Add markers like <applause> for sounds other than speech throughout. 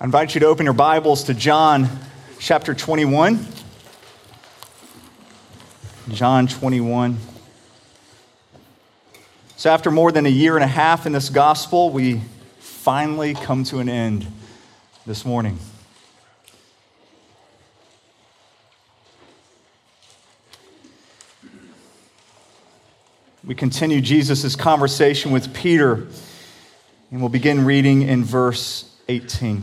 I invite you to open your Bibles to John chapter 21. John 21. So, after more than a year and a half in this gospel, we finally come to an end this morning. We continue Jesus' conversation with Peter, and we'll begin reading in verse 18.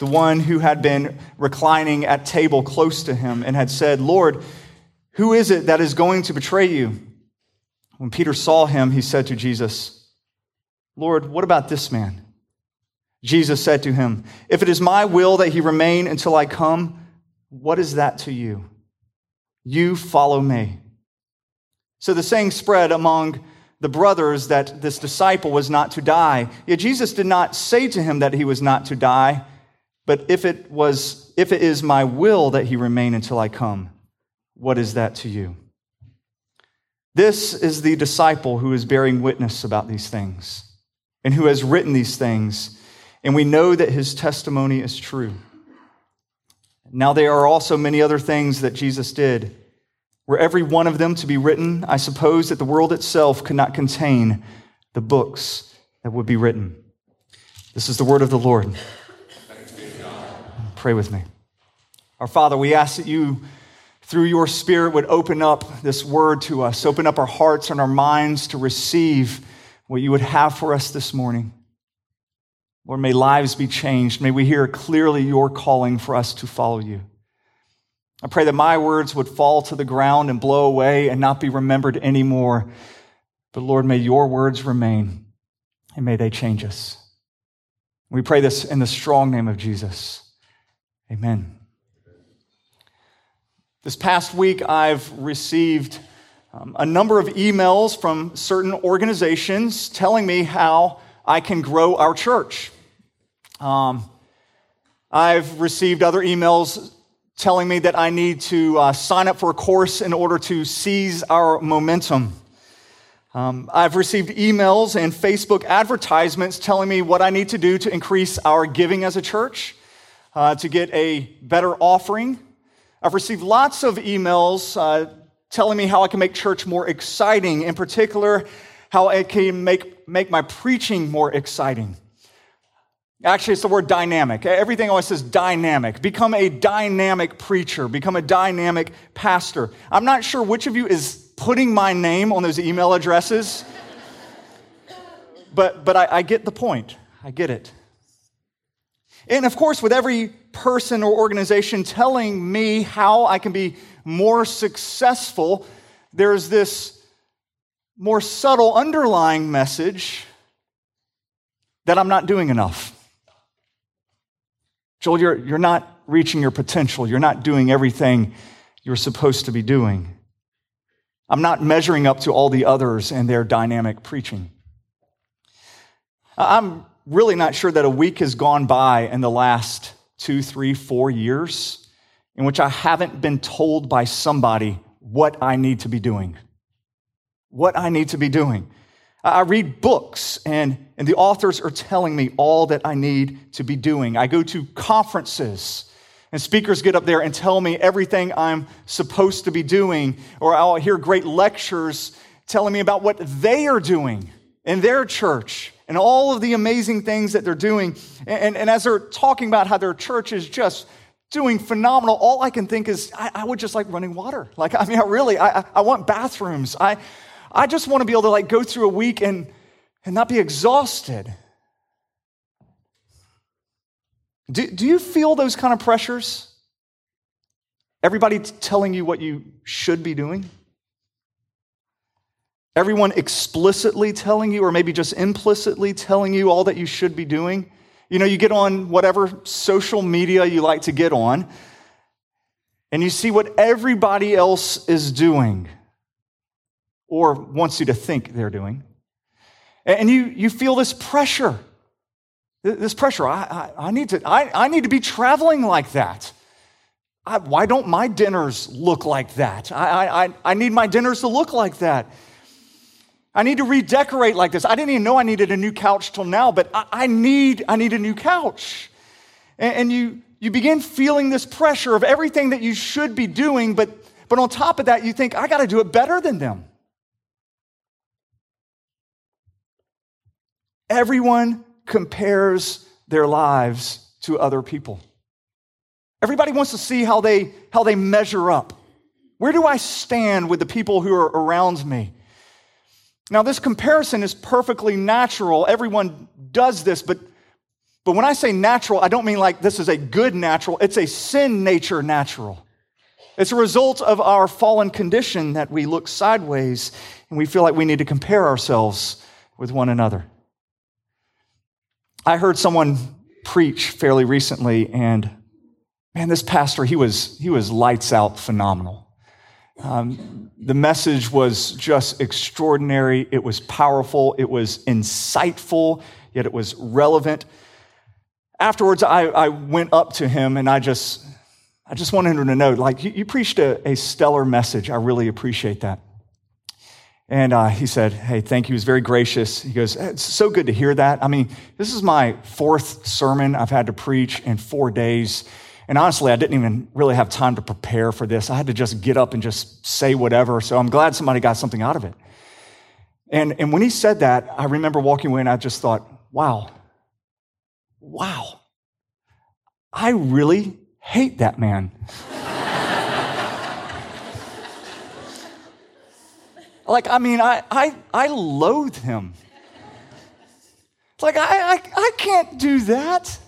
the one who had been reclining at table close to him and had said, Lord, who is it that is going to betray you? When Peter saw him, he said to Jesus, Lord, what about this man? Jesus said to him, If it is my will that he remain until I come, what is that to you? You follow me. So the saying spread among the brothers that this disciple was not to die. Yet Jesus did not say to him that he was not to die, but if it was if it is my will that he remain until I come, what is that to you? This is the disciple who is bearing witness about these things and who has written these things and we know that his testimony is true. Now, there are also many other things that Jesus did. Were every one of them to be written, I suppose that the world itself could not contain the books that would be written. This is the word of the Lord. Pray with me. Our Father, we ask that you, through your Spirit, would open up this word to us, open up our hearts and our minds to receive what you would have for us this morning. Lord, may lives be changed. May we hear clearly your calling for us to follow you. I pray that my words would fall to the ground and blow away and not be remembered anymore. But Lord, may your words remain and may they change us. We pray this in the strong name of Jesus. Amen. This past week, I've received um, a number of emails from certain organizations telling me how I can grow our church. Um, I've received other emails telling me that I need to uh, sign up for a course in order to seize our momentum. Um, I've received emails and Facebook advertisements telling me what I need to do to increase our giving as a church, uh, to get a better offering. I've received lots of emails uh, telling me how I can make church more exciting, in particular, how I can make, make my preaching more exciting. Actually, it's the word dynamic. Everything always says dynamic. Become a dynamic preacher, become a dynamic pastor. I'm not sure which of you is putting my name on those email addresses, <laughs> but, but I, I get the point. I get it. And of course, with every person or organization telling me how I can be more successful, there's this more subtle underlying message that I'm not doing enough. Joel, you're, you're not reaching your potential. You're not doing everything you're supposed to be doing. I'm not measuring up to all the others and their dynamic preaching. I'm really not sure that a week has gone by in the last two, three, four years in which I haven't been told by somebody what I need to be doing. What I need to be doing. I read books, and, and the authors are telling me all that I need to be doing. I go to conferences, and speakers get up there and tell me everything I'm supposed to be doing, or I'll hear great lectures telling me about what they are doing in their church and all of the amazing things that they're doing. And, and as they're talking about how their church is just doing phenomenal, all I can think is, I, I would just like running water. Like, I mean, I really, I, I want bathrooms. I, I just want to be able to like go through a week and, and not be exhausted. Do, do you feel those kind of pressures? Everybody telling you what you should be doing? Everyone explicitly telling you, or maybe just implicitly telling you all that you should be doing. You know, you get on whatever social media you like to get on, and you see what everybody else is doing or wants you to think they're doing. And you, you feel this pressure. This pressure. I, I, I need, to, I, I need to be traveling like that. I, why don't my dinners look like that? I, I, I need my dinners to look like that. I need to redecorate like this. I didn't even know I needed a new couch till now, but I, I need, I need a new couch. And, and, you, you begin feeling this pressure of everything that you should be doing, but, but on top of that, you think, I got to do it better than them. Everyone compares their lives to other people. Everybody wants to see how they, how they measure up. Where do I stand with the people who are around me? Now, this comparison is perfectly natural. Everyone does this, but, but when I say natural, I don't mean like this is a good natural, it's a sin nature natural. It's a result of our fallen condition that we look sideways and we feel like we need to compare ourselves with one another. I heard someone preach fairly recently, and man, this pastor, he was, he was lights out phenomenal. Um, the message was just extraordinary. It was powerful. It was insightful, yet it was relevant. Afterwards, I, I went up to him and I just, I just wanted him to know, like, you, you preached a, a stellar message. I really appreciate that. And uh, he said, Hey, thank you. He was very gracious. He goes, It's so good to hear that. I mean, this is my fourth sermon I've had to preach in four days. And honestly, I didn't even really have time to prepare for this. I had to just get up and just say whatever. So I'm glad somebody got something out of it. And, and when he said that, I remember walking away and I just thought, wow, wow, I really hate that man. <laughs> like, I mean, I, I, I loathe him. It's like, I, I, I can't do that.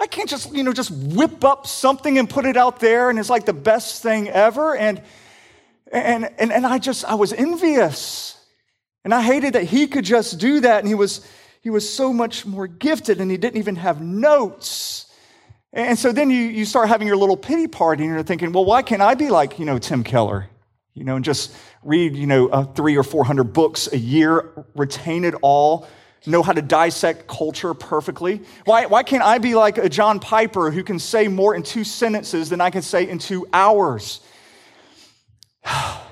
I can't just, you know, just whip up something and put it out there and it's like the best thing ever. And, and, and, and I just, I was envious. And I hated that he could just do that. And he was, he was so much more gifted and he didn't even have notes. And so then you, you start having your little pity party and you're thinking, well, why can't I be like, you know, Tim Keller? You know, and just read, you know, uh, three or 400 books a year, retain it all know how to dissect culture perfectly? Why, why can't I be like a John Piper who can say more in two sentences than I can say in two hours? <sighs>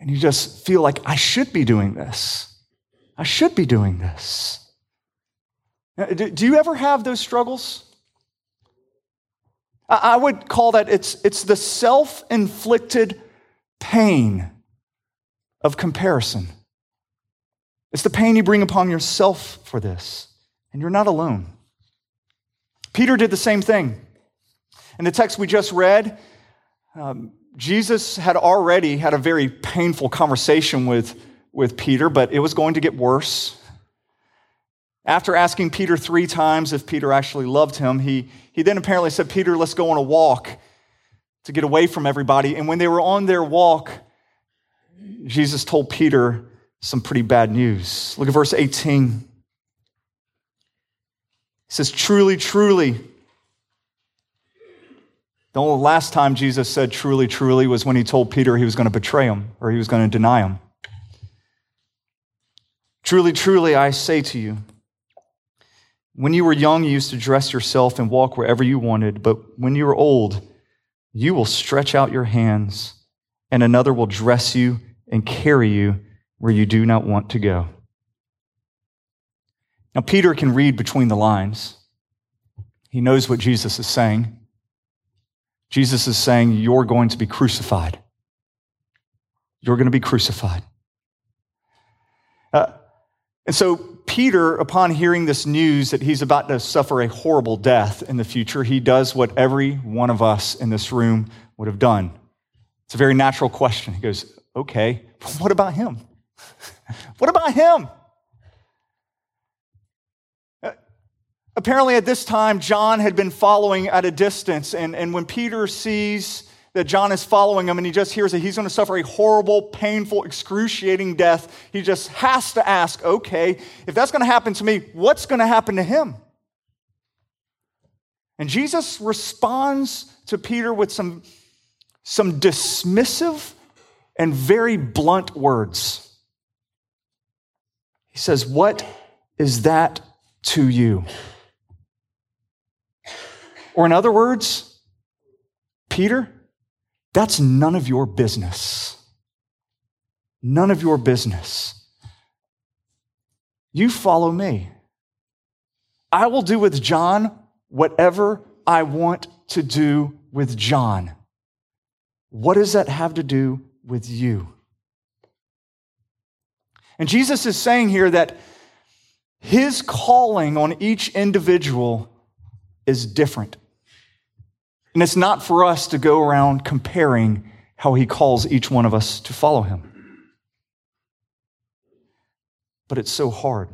And you just feel like, I should be doing this. I should be doing this. Uh, do, do you ever have those struggles? I, I would call that it's, it's the self inflicted pain of comparison. It's the pain you bring upon yourself for this, and you're not alone. Peter did the same thing. In the text we just read, um, Jesus had already had a very painful conversation with, with Peter, but it was going to get worse. After asking Peter three times if Peter actually loved him, he, he then apparently said, Peter, let's go on a walk to get away from everybody. And when they were on their walk, Jesus told Peter, some pretty bad news. Look at verse 18. He says, Truly, truly. The only last time Jesus said truly, truly was when he told Peter he was going to betray him or he was going to deny him. Truly, truly, I say to you, when you were young, you used to dress yourself and walk wherever you wanted, but when you are old, you will stretch out your hands, and another will dress you and carry you where you do not want to go. Now, Peter can read between the lines. He knows what Jesus is saying. Jesus is saying, You're going to be crucified. You're going to be crucified. Uh, and so, Peter, upon hearing this news that he's about to suffer a horrible death in the future, he does what every one of us in this room would have done. It's a very natural question. He goes, Okay, <laughs> what about him? <laughs> what about him? Uh, apparently, at this time, John had been following at a distance, and, and when Peter sees that John is following him and he just hears that he's going to suffer a horrible, painful, excruciating death, he just has to ask, okay, if that's going to happen to me, what's going to happen to him? And Jesus responds to Peter with some, some dismissive and very blunt words. He says, What is that to you? Or, in other words, Peter, that's none of your business. None of your business. You follow me. I will do with John whatever I want to do with John. What does that have to do with you? And Jesus is saying here that his calling on each individual is different. And it's not for us to go around comparing how he calls each one of us to follow him. But it's so hard.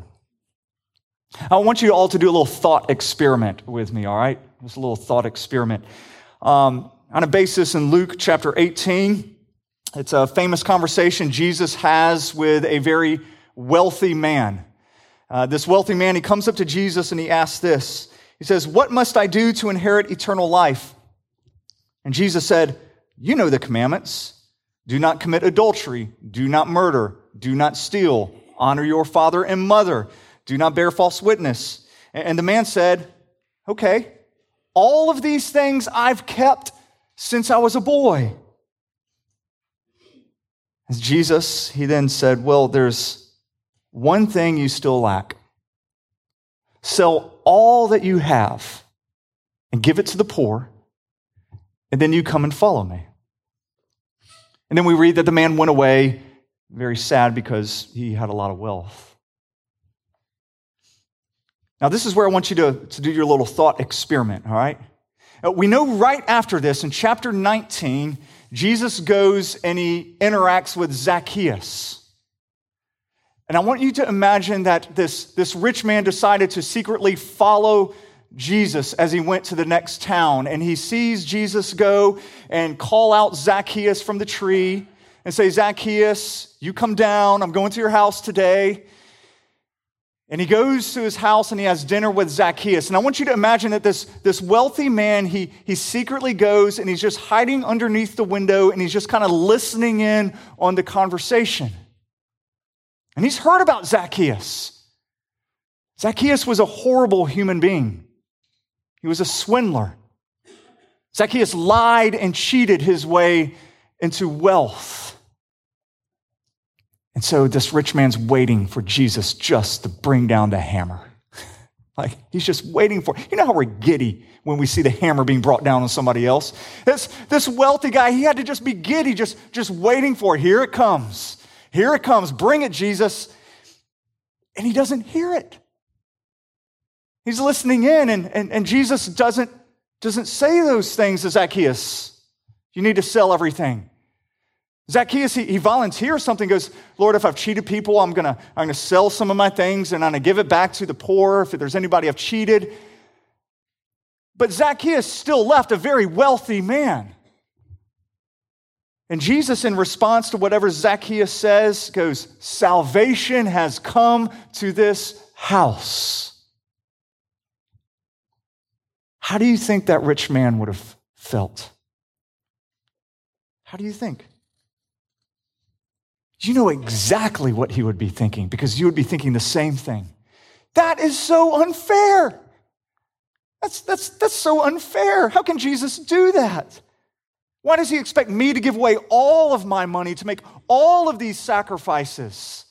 I want you all to do a little thought experiment with me, all right? Just a little thought experiment. Um, on a basis in Luke chapter 18, it's a famous conversation Jesus has with a very wealthy man. Uh, this wealthy man, he comes up to Jesus and he asks this. He says, What must I do to inherit eternal life? And Jesus said, You know the commandments. Do not commit adultery. Do not murder. Do not steal. Honor your father and mother. Do not bear false witness. And the man said, Okay, all of these things I've kept since I was a boy. As Jesus, he then said, Well, there's one thing you still lack. Sell all that you have and give it to the poor, and then you come and follow me. And then we read that the man went away very sad because he had a lot of wealth. Now, this is where I want you to, to do your little thought experiment, all right? Uh, we know right after this, in chapter 19, Jesus goes and he interacts with Zacchaeus. And I want you to imagine that this, this rich man decided to secretly follow Jesus as he went to the next town. And he sees Jesus go and call out Zacchaeus from the tree and say, Zacchaeus, you come down. I'm going to your house today. And he goes to his house and he has dinner with Zacchaeus. And I want you to imagine that this, this wealthy man, he, he secretly goes and he's just hiding underneath the window and he's just kind of listening in on the conversation. And he's heard about Zacchaeus. Zacchaeus was a horrible human being, he was a swindler. Zacchaeus lied and cheated his way into wealth. And so this rich man's waiting for Jesus just to bring down the hammer. <laughs> like he's just waiting for, you know how we're giddy when we see the hammer being brought down on somebody else? This, this wealthy guy, he had to just be giddy, just, just waiting for it. Here it comes. Here it comes. Bring it, Jesus. And he doesn't hear it. He's listening in, and, and, and Jesus doesn't, doesn't say those things to Zacchaeus. You need to sell everything. Zacchaeus, he, he volunteers something, goes, Lord, if I've cheated people, I'm to I'm gonna sell some of my things and I'm to give it back to the poor if there's anybody I've cheated. But Zacchaeus still left a very wealthy man. And Jesus, in response to whatever Zacchaeus says, goes, Salvation has come to this house. How do you think that rich man would have felt? How do you think? You know exactly what he would be thinking because you would be thinking the same thing. That is so unfair. That's, that's, that's so unfair. How can Jesus do that? Why does he expect me to give away all of my money to make all of these sacrifices?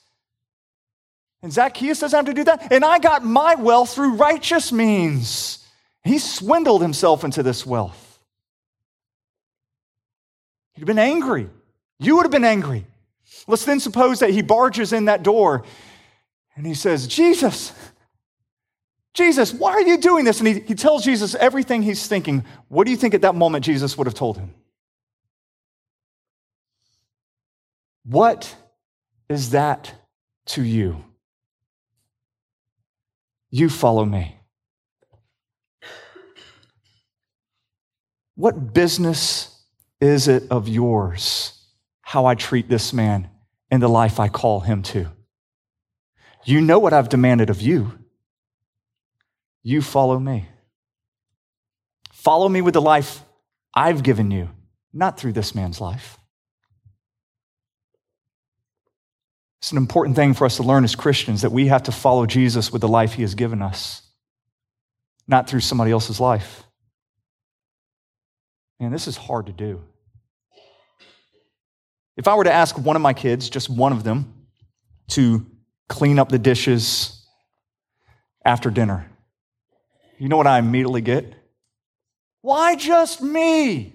And Zacchaeus doesn't have to do that. And I got my wealth through righteous means. He swindled himself into this wealth. He'd have been angry. You would have been angry. Let's then suppose that he barges in that door and he says, Jesus, Jesus, why are you doing this? And he, he tells Jesus everything he's thinking. What do you think at that moment Jesus would have told him? What is that to you? You follow me. What business is it of yours how I treat this man and the life I call him to? You know what I've demanded of you. You follow me. Follow me with the life I've given you, not through this man's life. It's an important thing for us to learn as Christians that we have to follow Jesus with the life he has given us, not through somebody else's life. And this is hard to do. If I were to ask one of my kids, just one of them, to clean up the dishes after dinner, you know what I immediately get? Why just me?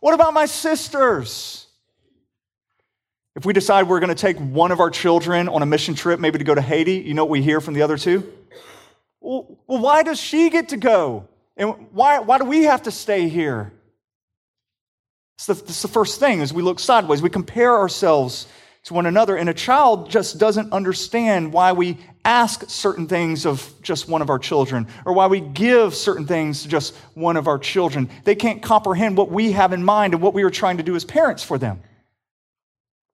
What about my sisters? If we decide we're going to take one of our children on a mission trip, maybe to go to Haiti, you know what we hear from the other two? Well, why does she get to go? And why, why do we have to stay here? It's the, the first thing as we look sideways. We compare ourselves to one another, and a child just doesn't understand why we ask certain things of just one of our children or why we give certain things to just one of our children. They can't comprehend what we have in mind and what we are trying to do as parents for them.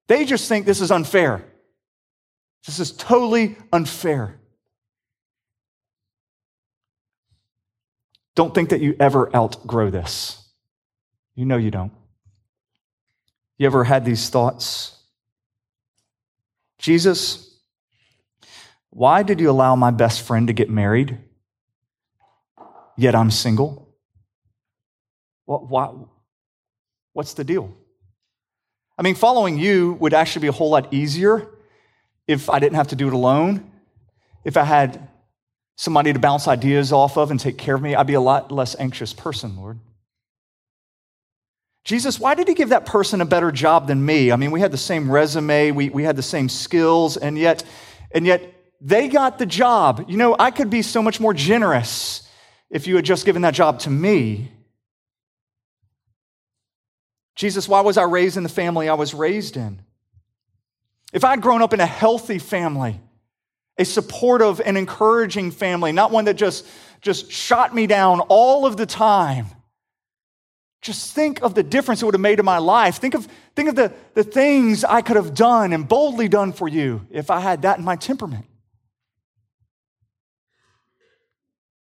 They just think this is unfair. This is totally unfair. Don't think that you ever outgrow this. You know you don't. You ever had these thoughts? Jesus, why did you allow my best friend to get married, yet I'm single? What, why, what's the deal? I mean, following you would actually be a whole lot easier if I didn't have to do it alone. If I had somebody to bounce ideas off of and take care of me, I'd be a lot less anxious person, Lord. Jesus, why did he give that person a better job than me? I mean, we had the same resume, we, we had the same skills, and yet, and yet they got the job. You know, I could be so much more generous if you had just given that job to me. Jesus, why was I raised in the family I was raised in? If I'd grown up in a healthy family, a supportive and encouraging family, not one that just, just shot me down all of the time, just think of the difference it would have made in my life. Think of, think of the, the things I could have done and boldly done for you if I had that in my temperament.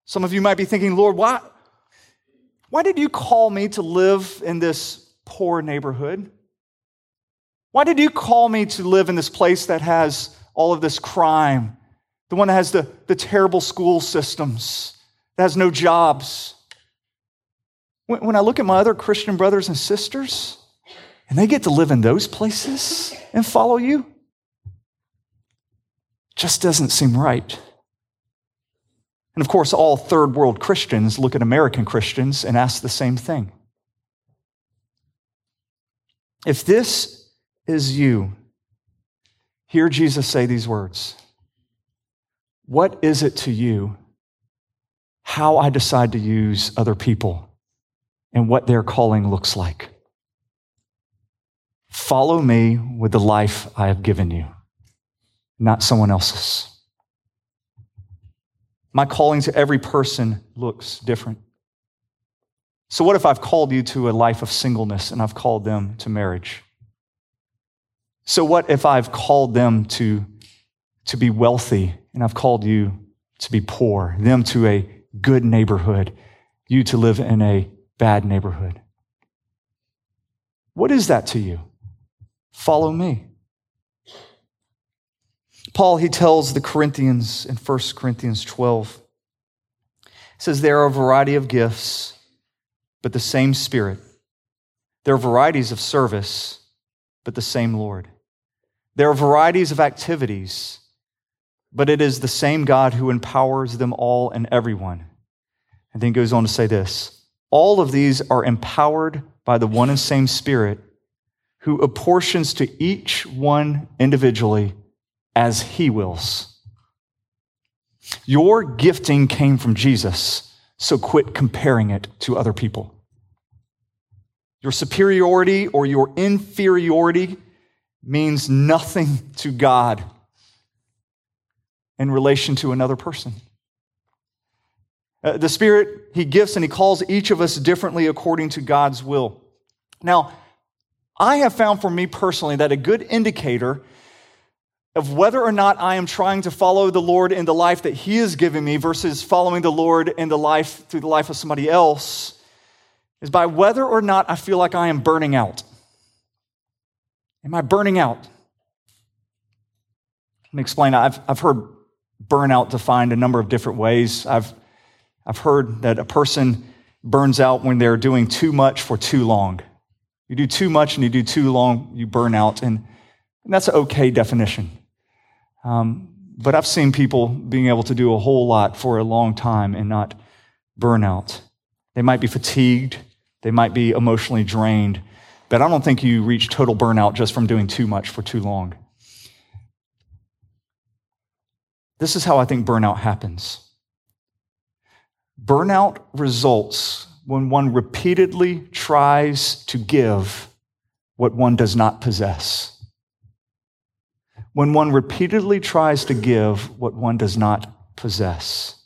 Some of you might be thinking, Lord, why, why did you call me to live in this poor neighborhood? Why did you call me to live in this place that has all of this crime? The one that has the, the terrible school systems, that has no jobs. When, I look at my other Christian brothers and sisters, and they get to live in those places and follow you, just doesn't seem right. And of course, all third world Christians look at American Christians and ask the same thing. If this is you, hear Jesus say these words What is it to you how I decide to use other people and what their calling looks like? Follow me with the life I have given you, not someone else's. My calling to every person looks different. So, what if I've called you to a life of singleness and I've called them to marriage? So, what if I've called them to, to be wealthy and I've called you to be poor, them to a good neighborhood, you to live in a bad neighborhood? What is that to you? Follow me. Paul, he tells the Corinthians in 1 Corinthians 12, says, There are a variety of gifts but the same Spirit. There are varieties of service, but the same Lord. There are varieties of activities, but it is the same God who empowers them all and everyone. And then goes on to say this all of these are empowered by the one and same Spirit who apportions to each one individually as he wills. Your gifting came from Jesus so quit comparing it to other people. Your superiority or your inferiority means nothing to God in relation to another person. Uh, the Spirit, He gifts and He calls each of us differently according to God's will. Now, I have found for me personally that a good indicator of whether or not I am trying to follow the Lord in the life that He has given me versus following the Lord in the life through the life of somebody else is by whether or not I feel like I am burning out. Am I burning out? Let me explain. I've, I've heard burnout defined a number of different ways. I've, I've heard that a person burns out when they're doing too much for too long. You do too much and you do too long, you burn out. And, and that's an okay definition. Um, but I've seen people being able to do a whole lot for a long time and not burn out. They might be fatigued, they might be emotionally drained, but I don't think you reach total burnout just from doing too much for too long. This is how I think burnout happens. Burnout results when one repeatedly tries to give what one does not possess. When one repeatedly tries to give what one does not possess.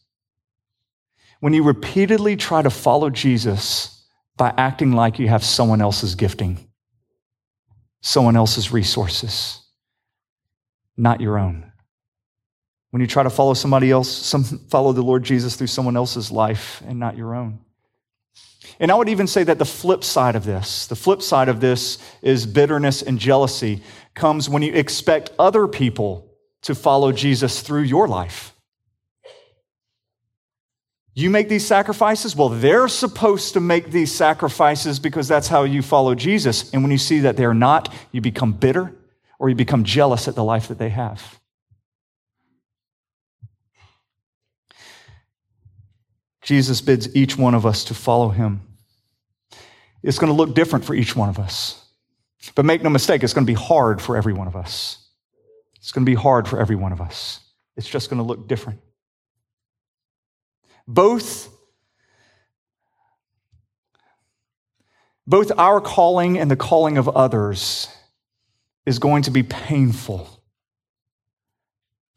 When you repeatedly try to follow Jesus by acting like you have someone else's gifting, someone else's resources, not your own. When you try to follow somebody else, some, follow the Lord Jesus through someone else's life and not your own. And I would even say that the flip side of this, the flip side of this is bitterness and jealousy comes when you expect other people to follow Jesus through your life. You make these sacrifices? Well, they're supposed to make these sacrifices because that's how you follow Jesus. And when you see that they're not, you become bitter or you become jealous at the life that they have. Jesus bids each one of us to follow him. It's going to look different for each one of us. But make no mistake, it's going to be hard for every one of us. It's going to be hard for every one of us. It's just going to look different. Both, both our calling and the calling of others is going to be painful.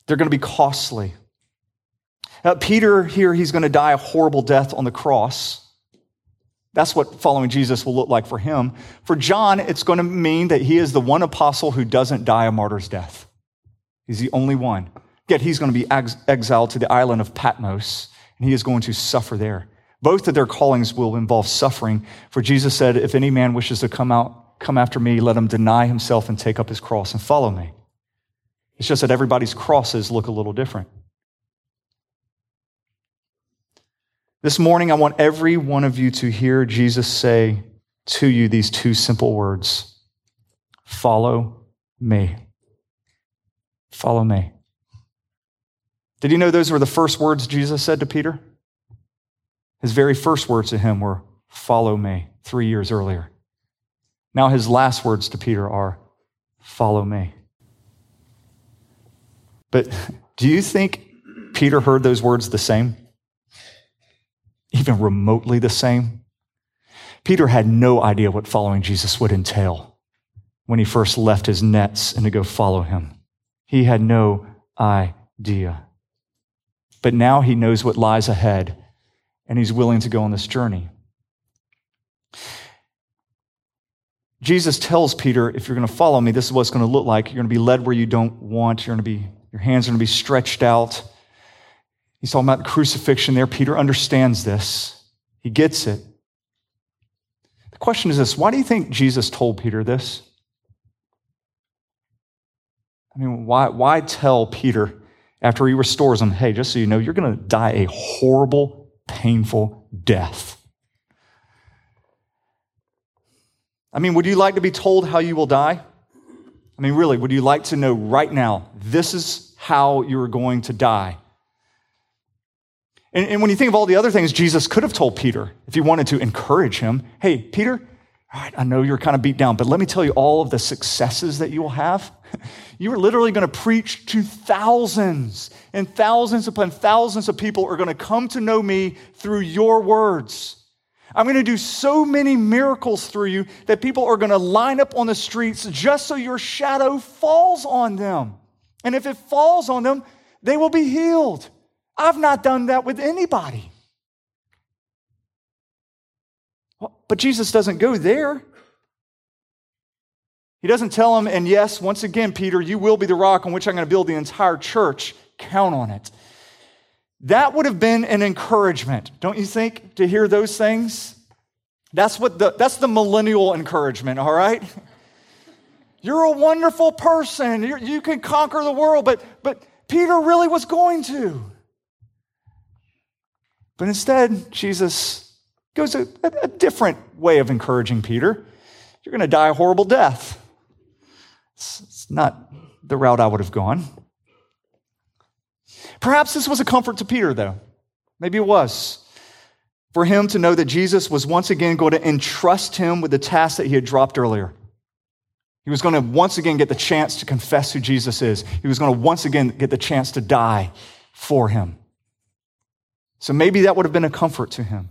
They're going to be costly. Uh, Peter, here, he's going to die a horrible death on the cross. That's what following Jesus will look like for him. For John, it's going to mean that he is the one apostle who doesn't die a martyr's death. He's the only one. Yet he's going to be ex- exiled to the island of Patmos, and he is going to suffer there. Both of their callings will involve suffering. For Jesus said, If any man wishes to come out, come after me, let him deny himself and take up his cross and follow me. It's just that everybody's crosses look a little different. This morning, I want every one of you to hear Jesus say to you these two simple words Follow me. Follow me. Did you know those were the first words Jesus said to Peter? His very first words to him were, Follow me, three years earlier. Now his last words to Peter are, Follow me. But <laughs> do you think Peter heard those words the same? Even remotely the same? Peter had no idea what following Jesus would entail when he first left his nets and to go follow him. He had no idea. But now he knows what lies ahead and he's willing to go on this journey. Jesus tells Peter, if you're going to follow me, this is what it's going to look like. You're going to be led where you don't want. You're going to be, your hands are going to be stretched out. He's talking about crucifixion there. Peter understands this, he gets it. The question is this why do you think Jesus told Peter this? I mean, why, why tell Peter after he restores him, hey, just so you know, you're going to die a horrible, painful death? I mean, would you like to be told how you will die? I mean, really, would you like to know right now, this is how you're going to die? And, and, when you think of all the other things Jesus could have told Peter, if he wanted to encourage him, hey, Peter, all right, I know you're kind of beat down, but let me tell you all of the successes that you will have. <laughs> You are literally going to preach to thousands and thousands upon thousands of people are going to come to know me through your words. I'm going to do so many miracles through you that people are going to line up on the streets just so your shadow falls on them. And if it falls on them, they will be healed. I've not done that with anybody. But Jesus doesn't go there. He doesn't tell him, and yes, once again, Peter, you will be the rock on which I'm going to build the entire church. Count on it. That would have been an encouragement, don't you think, to hear those things? That's what the that's the millennial encouragement, all right? <laughs> You're a wonderful person. You're, you can conquer the world, but but Peter really was going to. But instead, Jesus goes a, a different way of encouraging Peter. You're going to die a horrible death. It's, it's not the route I would have gone. Perhaps this was a comfort to Peter, though. Maybe it was. For him to know that Jesus was once again going to entrust him with the task that he had dropped earlier. He was going to once again get the chance to confess who Jesus is. He was going to once again get the chance to die for him. So maybe that would have been a comfort to him.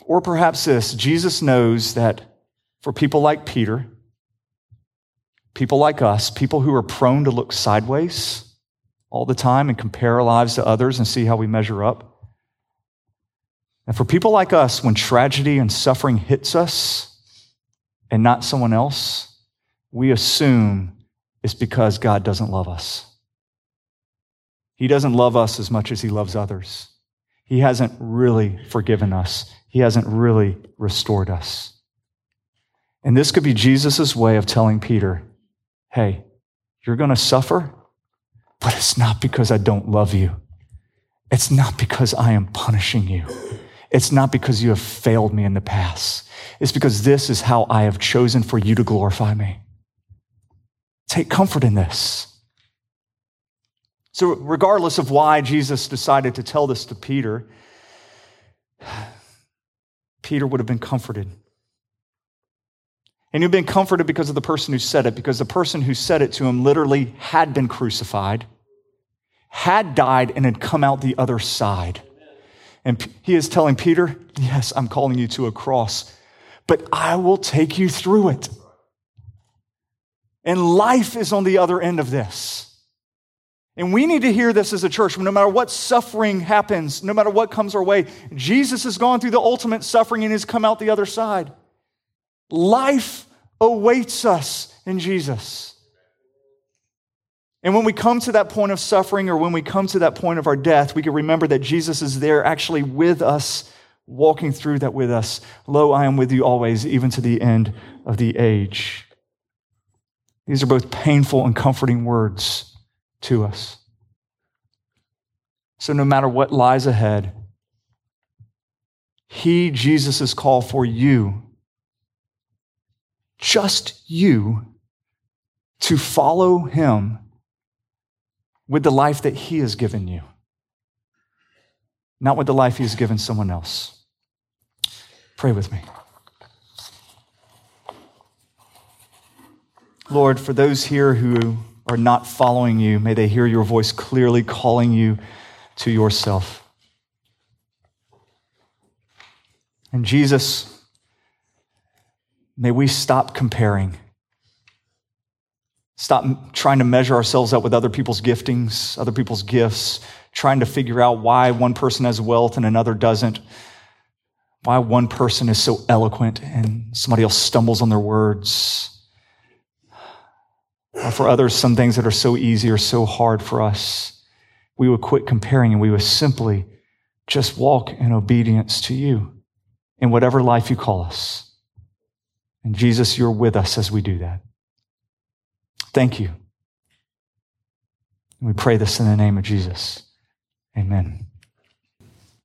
Or perhaps this Jesus knows that for people like Peter, people like us, people who are prone to look sideways all the time and compare our lives to others and see how we measure up. And for people like us, when tragedy and suffering hits us and not someone else, we assume it's because God doesn't love us. He doesn't love us as much as he loves others. He hasn't really forgiven us. He hasn't really restored us. And this could be Jesus' way of telling Peter, hey, you're going to suffer, but it's not because I don't love you. It's not because I am punishing you. It's not because you have failed me in the past. It's because this is how I have chosen for you to glorify me. Take comfort in this. So, regardless of why Jesus decided to tell this to Peter, Peter would have been comforted. And he'd been comforted because of the person who said it, because the person who said it to him literally had been crucified, had died, and had come out the other side. And he is telling Peter, Yes, I'm calling you to a cross, but I will take you through it. And life is on the other end of this. And we need to hear this as a church. No matter what suffering happens, no matter what comes our way, Jesus has gone through the ultimate suffering and has come out the other side. Life awaits us in Jesus. And when we come to that point of suffering or when we come to that point of our death, we can remember that Jesus is there actually with us, walking through that with us. Lo, I am with you always, even to the end of the age. These are both painful and comforting words to us. So, no matter what lies ahead, He, Jesus, is called for you, just you, to follow Him with the life that He has given you, not with the life He has given someone else. Pray with me. Lord, for those here who are not following you, may they hear your voice clearly calling you to yourself. And Jesus, may we stop comparing. Stop trying to measure ourselves up with other people's giftings, other people's gifts, trying to figure out why one person has wealth and another doesn't, why one person is so eloquent and somebody else stumbles on their words or for others, some things that are so easy or so hard for us, we would quit comparing and we would simply just walk in obedience to you in whatever life you call us. And Jesus, you're with us as we do that. Thank you. We pray this in the name of Jesus. Amen.